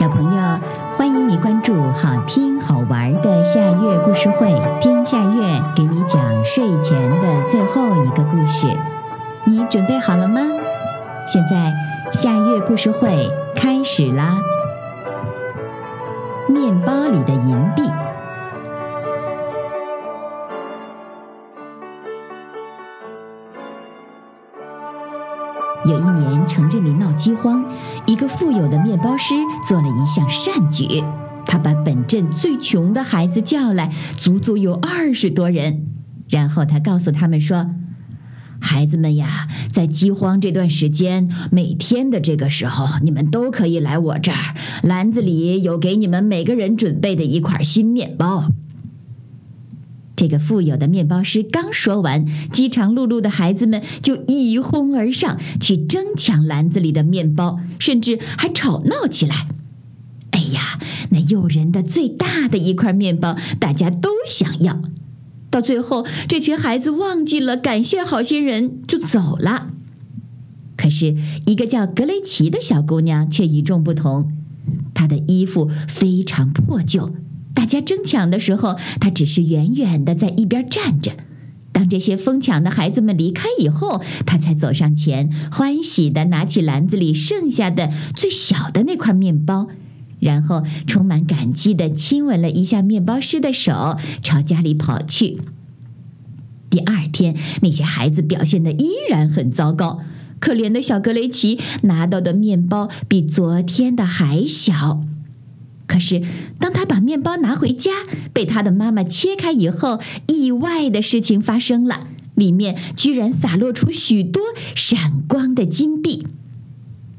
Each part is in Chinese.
小朋友，欢迎你关注好听好玩的夏月故事会，听夏月给你讲睡前的最后一个故事。你准备好了吗？现在夏月故事会开始啦！面包里的银币。有一年，城镇里闹饥荒，一个富有的面包师做了一项善举，他把本镇最穷的孩子叫来，足足有二十多人，然后他告诉他们说：“孩子们呀，在饥荒这段时间，每天的这个时候，你们都可以来我这儿，篮子里有给你们每个人准备的一块新面包。”这个富有的面包师刚说完，饥肠辘辘的孩子们就一哄而上，去争抢篮子里的面包，甚至还吵闹起来。哎呀，那诱人的最大的一块面包，大家都想要。到最后，这群孩子忘记了感谢好心人，就走了。可是，一个叫格雷奇的小姑娘却与众不同，她的衣服非常破旧。家争抢的时候，他只是远远的在一边站着。当这些疯抢的孩子们离开以后，他才走上前，欢喜的拿起篮子里剩下的最小的那块面包，然后充满感激的亲吻了一下面包师的手，朝家里跑去。第二天，那些孩子表现的依然很糟糕。可怜的小格雷奇拿到的面包比昨天的还小。可是，当他把面包拿回家，被他的妈妈切开以后，意外的事情发生了，里面居然洒落出许多闪光的金币。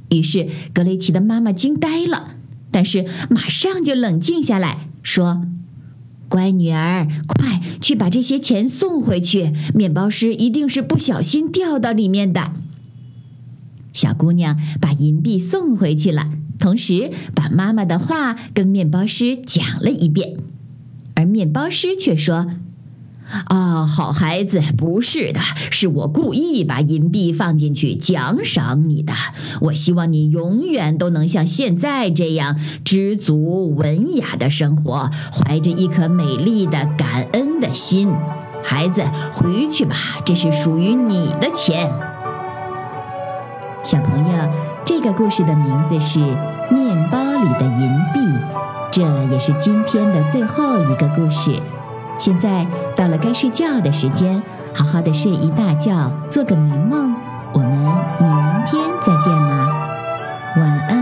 于是，格雷奇的妈妈惊呆了，但是马上就冷静下来，说：“乖女儿，快去把这些钱送回去，面包师一定是不小心掉到里面的。”小姑娘把银币送回去了。同时，把妈妈的话跟面包师讲了一遍，而面包师却说：“啊，好孩子，不是的，是我故意把银币放进去奖赏你的。我希望你永远都能像现在这样知足文雅的生活，怀着一颗美丽的感恩的心。孩子，回去吧，这是属于你的钱。”这个故事的名字是面包里的银币这也是今天的最后一个故事现在到了该睡觉的时间好好的睡一大觉做个美梦。我们明天再见啦。晚安。